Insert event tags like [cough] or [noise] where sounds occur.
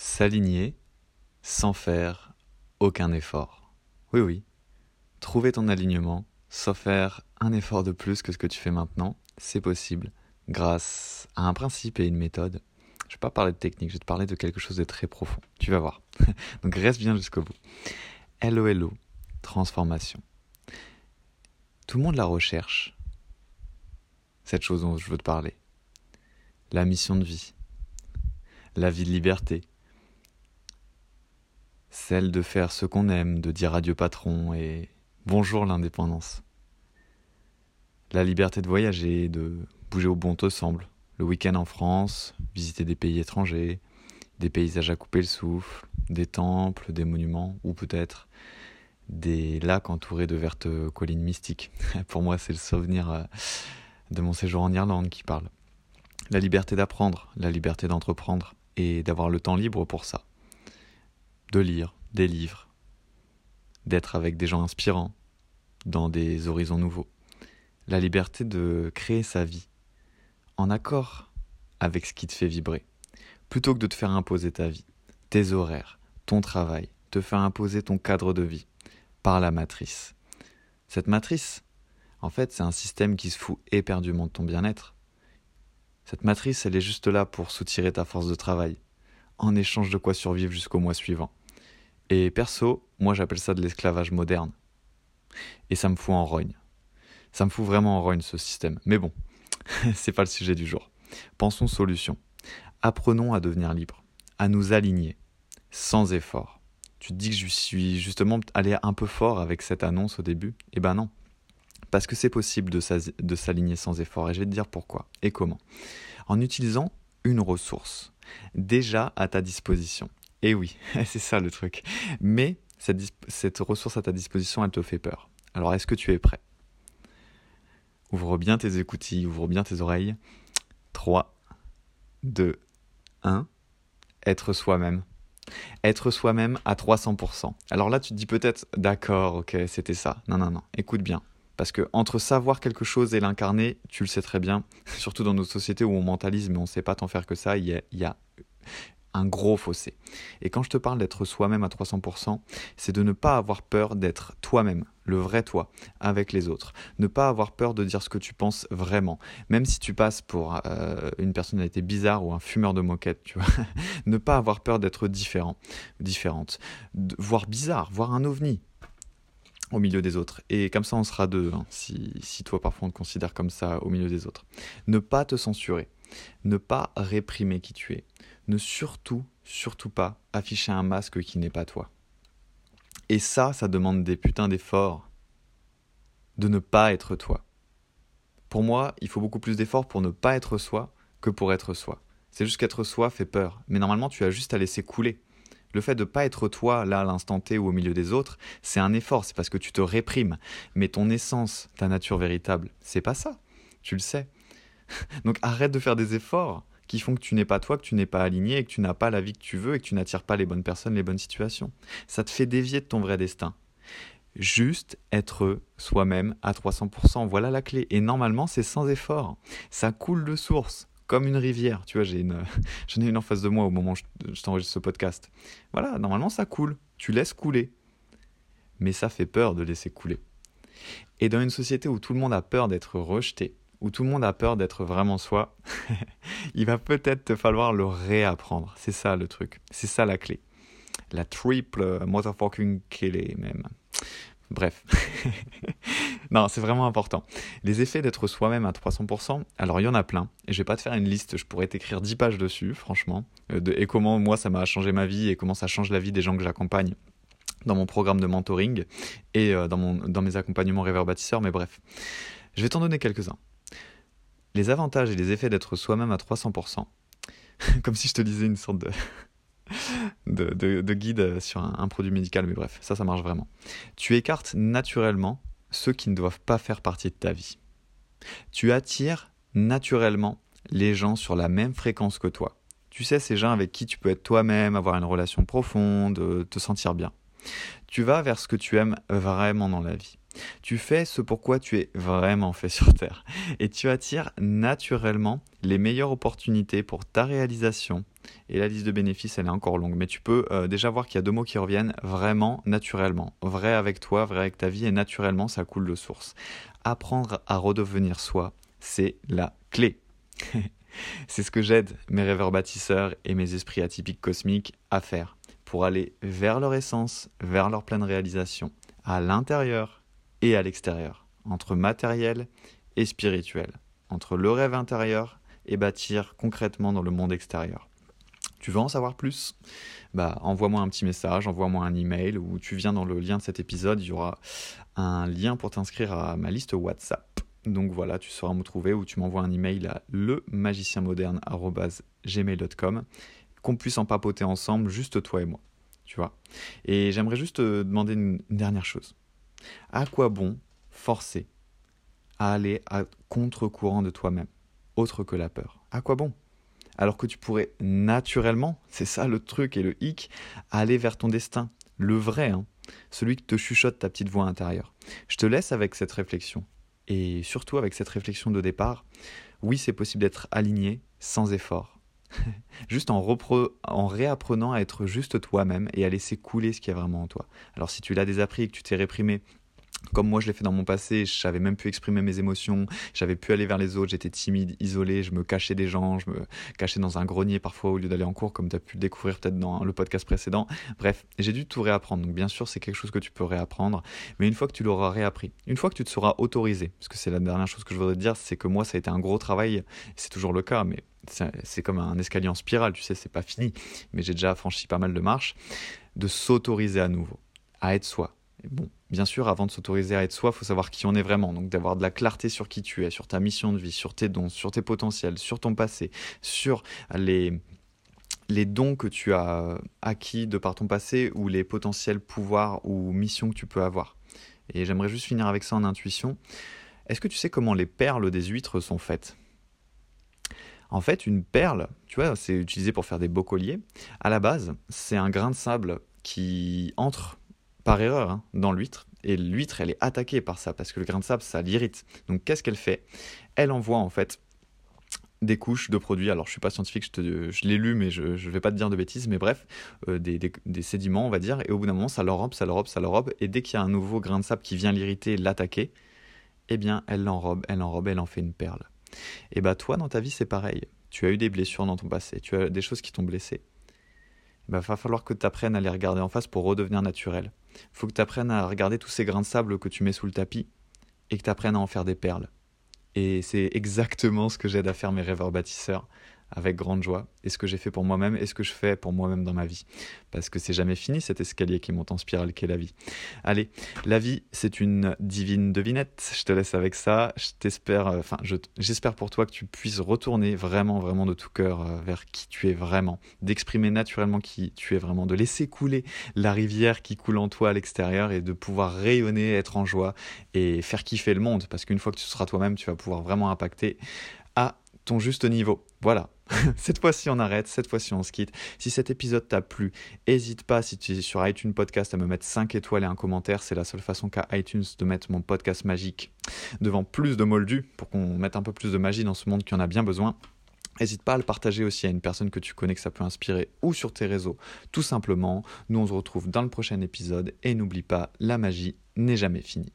S'aligner sans faire aucun effort. Oui, oui. Trouver ton alignement sans faire un effort de plus que ce que tu fais maintenant, c'est possible grâce à un principe et une méthode. Je vais pas parler de technique, je vais te parler de quelque chose de très profond. Tu vas voir. [laughs] Donc reste bien jusqu'au bout. LOLO, transformation. Tout le monde la recherche. Cette chose dont je veux te parler. La mission de vie. La vie de liberté celle de faire ce qu'on aime, de dire adieu patron et bonjour l'indépendance. La liberté de voyager, de bouger au bon te semble, le week-end en France, visiter des pays étrangers, des paysages à couper le souffle, des temples, des monuments, ou peut-être des lacs entourés de vertes collines mystiques. [laughs] Pour moi, c'est le souvenir euh, de mon séjour en Irlande qui parle. La liberté d'apprendre, la liberté d'entreprendre, et d'avoir le temps libre pour ça de lire des livres, d'être avec des gens inspirants, dans des horizons nouveaux. La liberté de créer sa vie, en accord avec ce qui te fait vibrer, plutôt que de te faire imposer ta vie, tes horaires, ton travail, te faire imposer ton cadre de vie, par la matrice. Cette matrice, en fait, c'est un système qui se fout éperdument de ton bien-être. Cette matrice, elle est juste là pour soutirer ta force de travail, en échange de quoi survivre jusqu'au mois suivant. Et perso, moi j'appelle ça de l'esclavage moderne. Et ça me fout en rogne. Ça me fout vraiment en rogne ce système. Mais bon, [laughs] c'est pas le sujet du jour. Pensons solution. Apprenons à devenir libres, à nous aligner, sans effort. Tu te dis que je suis justement allé un peu fort avec cette annonce au début? Eh ben non. Parce que c'est possible de s'aligner sans effort. Et je vais te dire pourquoi et comment. En utilisant une ressource déjà à ta disposition. Et oui, [laughs] c'est ça le truc. Mais cette, ressource à ta disposition, elle te fait peur. Alors est-ce que tu es prêt? Ouvre bien tes écoutilles, ouvre bien tes oreilles. 3, 2, 1. Être soi-même. Être soi-même à 300%. Alors là, tu te dis peut-être, d'accord, ok, c'était ça. Non, non, non, écoute bien. Parce que entre savoir quelque chose et l'incarner, tu le sais très bien, [laughs] surtout dans nos sociétés où on mentalise mais on ne sait pas tant faire que ça, il y a un gros fossé. Et quand je te parle d'être soi-même à 300%, c'est de ne pas avoir peur d'être toi-même, le vrai toi, avec les autres. Ne pas avoir peur de dire ce que tu penses vraiment. Même si tu passes pour euh, une personnalité bizarre ou un fumeur de moquette, tu vois. [laughs] ne pas avoir peur d'être différent, différente. voire bizarre, voire un ovni au milieu des autres. Et comme ça, on sera deux, hein, si, si toi parfois on te considère comme ça au milieu des autres. Ne pas te censurer. Ne pas réprimer qui tu es ne surtout, surtout pas afficher un masque qui n'est pas toi. Et ça, ça demande des putains d'efforts de ne pas être toi. Pour moi, il faut beaucoup plus d'efforts pour ne pas être soi que pour être soi. C'est juste qu'être soi fait peur, mais normalement tu as juste à laisser couler. Le fait de ne pas être toi là à l'instant T ou au milieu des autres, c'est un effort, c'est parce que tu te réprimes. Mais ton essence, ta nature véritable, c'est pas ça. Tu le sais. [laughs] Donc arrête de faire des efforts qui font que tu n'es pas toi, que tu n'es pas aligné et que tu n'as pas la vie que tu veux et que tu n'attires pas les bonnes personnes, les bonnes situations. Ça te fait dévier de ton vrai destin. Juste être soi-même à 300%, voilà la clé. Et normalement, c'est sans effort. Ça coule de source, comme une rivière. Tu vois, j'ai une, [laughs] j'en ai une en face de moi au moment où je t'enregistre ce podcast. Voilà, normalement, ça coule. Tu laisses couler. Mais ça fait peur de laisser couler. Et dans une société où tout le monde a peur d'être rejeté, où tout le monde a peur d'être vraiment soi, [laughs] il va peut-être te falloir le réapprendre. C'est ça le truc. C'est ça la clé. La triple motherfucking clé même. Bref. [laughs] non, c'est vraiment important. Les effets d'être soi-même à 300%, alors il y en a plein. Et je vais pas te faire une liste, je pourrais t'écrire 10 pages dessus, franchement. Euh, et comment moi ça m'a changé ma vie et comment ça change la vie des gens que j'accompagne dans mon programme de mentoring et euh, dans, mon, dans mes accompagnements réverbérateurs. Mais bref, je vais t'en donner quelques-uns les avantages et les effets d'être soi-même à 300%. [laughs] Comme si je te disais une sorte de, [laughs] de, guide sur un, produit médical, mais bref, ça, ça marche vraiment. Tu écartes naturellement ceux qui ne doivent pas faire partie de ta vie. Tu attires naturellement les gens sur la même fréquence que toi. Tu sais, ces gens avec qui tu peux être toi-même, avoir une relation profonde, te sentir bien. Tu vas vers ce que tu aimes vraiment dans la vie. Tu fais ce pourquoi tu es vraiment fait sur Terre. Et tu attires naturellement les meilleures opportunités pour ta réalisation. Et la liste de bénéfices, elle est encore longue. Mais tu peux euh, déjà voir qu'il y a deux mots qui reviennent vraiment naturellement. Vrai avec toi, vrai avec ta vie, et naturellement, ça coule de source. Apprendre à redevenir soi, c'est la clé. [laughs] c'est ce que j'aide mes rêveurs bâtisseurs et mes esprits atypiques cosmiques à faire pour aller vers leur essence, vers leur pleine réalisation, à l'intérieur et à l'extérieur, entre matériel et spirituel, entre le rêve intérieur et bâtir concrètement dans le monde extérieur. Tu veux en savoir plus? Bah envoie-moi un petit message, envoie-moi un email ou tu viens dans le lien de cet épisode, il y aura un lien pour t'inscrire à ma liste WhatsApp. Donc voilà, tu sauras me trouver ou tu m'envoies un email à lemagicienmoderne@gmail.com qu'on puisse en papoter ensemble, juste toi et moi. Tu vois? Et j'aimerais juste te demander une dernière chose. À quoi bon forcer à aller à contre-courant de toi-même, autre que la peur? À quoi bon? Alors que tu pourrais naturellement, c'est ça le truc et le hic, aller vers ton destin, le vrai, hein, celui qui te chuchote ta petite voix intérieure. Je te laisse avec cette réflexion, et surtout avec cette réflexion de départ. Oui, c'est possible d'être aligné sans effort. [laughs] juste en, en, réapprenant à être juste toi-même et à laisser couler ce qui est vraiment en toi. Alors si tu l'as désappris et que tu t'es réprimé comme moi je l'ai fait dans mon passé, je savais même plus exprimer mes émotions, j'avais pu aller vers les autres, j'étais timide, isolé, je me cachais des gens, je me cachais dans un grenier parfois au lieu d'aller en cours, comme tu as pu découvrir peut-être dans le podcast précédent. Bref, j'ai dû tout réapprendre. Donc bien sûr, c'est quelque chose que tu peux réapprendre, mais une fois que tu l'auras réappris, une fois que tu te seras autorisé, parce que c'est la dernière chose que je voudrais te dire, c'est que moi ça a été un gros travail, c'est toujours le cas, mais c'est comme un escalier en spirale, tu sais, c'est pas fini, mais j'ai déjà franchi pas mal de marches, de s'autoriser à nouveau, à être soi. Bon, bien sûr, avant de s'autoriser à être soi, faut savoir qui on est vraiment. Donc d'avoir de la clarté sur qui tu es, sur ta mission de vie, sur tes dons, sur tes potentiels, sur ton passé, sur les, les dons que tu as acquis de par ton passé ou les potentiels pouvoirs ou missions que tu peux avoir. Et j'aimerais juste finir avec ça en intuition. Est-ce que tu sais comment les perles des huîtres sont faites? En fait, une perle, tu vois, c'est utilisé pour faire des beaux colliers. À la base, c'est un grain de sable qui entre par erreur hein, dans l'huître. Et l'huître, elle est attaquée par ça, parce que le grain de sable, ça l'irrite. Donc qu'est-ce qu'elle fait? Elle envoie en fait des couches de produits. Alors, je suis pas scientifique, je, l'ai lu, mais je ne vais pas te dire de bêtises. Mais bref, euh, des, des, sédiments, on va dire. Et au bout d'un moment, ça l'enrobe, ça l'enrobe, ça l'enrobe. Et dès qu'il y a un nouveau grain de sable qui vient l'irriter, l'attaquer, eh bien, elle l'enrobe, elle l'enrobe, elle en fait une perle. Et bah, toi, dans ta vie, c'est pareil. Tu as eu des blessures dans ton passé, tu as des choses qui t'ont blessé. Il va falloir que tu apprennes à les regarder en face pour redevenir naturel. Faut que tu apprennes à regarder tous ces grains de sable que tu mets sous le tapis et que tu apprennes à en faire des perles. Et c'est exactement ce que j'aide à faire mes rêveurs bâtisseurs avec grande joie et ce que j'ai fait pour moi-même? Et ce que je fais pour moi-même dans ma vie? Parce que c'est jamais fini cet escalier qui monte en spirale qu'est la vie. Allez, la vie, c'est une divine devinette. Je te laisse avec ça. Je euh, enfin, j'espère pour toi que tu puisses retourner vraiment, vraiment de tout cœur euh, vers qui tu es vraiment, d'exprimer naturellement qui tu es vraiment, de laisser couler la rivière qui coule en toi à l'extérieur et de pouvoir rayonner, être en joie et faire kiffer le monde. Parce qu'une fois que tu seras toi-même, tu vas pouvoir vraiment impacter à ton juste niveau. Voilà, [laughs] cette fois-ci on arrête, cette fois-ci on se quitte. Si cet épisode t'a plu, n'hésite pas si tu es sur iTunes Podcast à me mettre 5 étoiles et un commentaire. C'est la seule façon qu'a iTunes de mettre mon podcast magique devant plus de moldus pour qu'on mette un peu plus de magie dans ce monde qui en a bien besoin. N'hésite pas à le partager aussi à une personne que tu connais que ça peut inspirer ou sur tes réseaux. Tout simplement, nous on se retrouve dans le prochain épisode et n'oublie pas, la magie n'est jamais finie.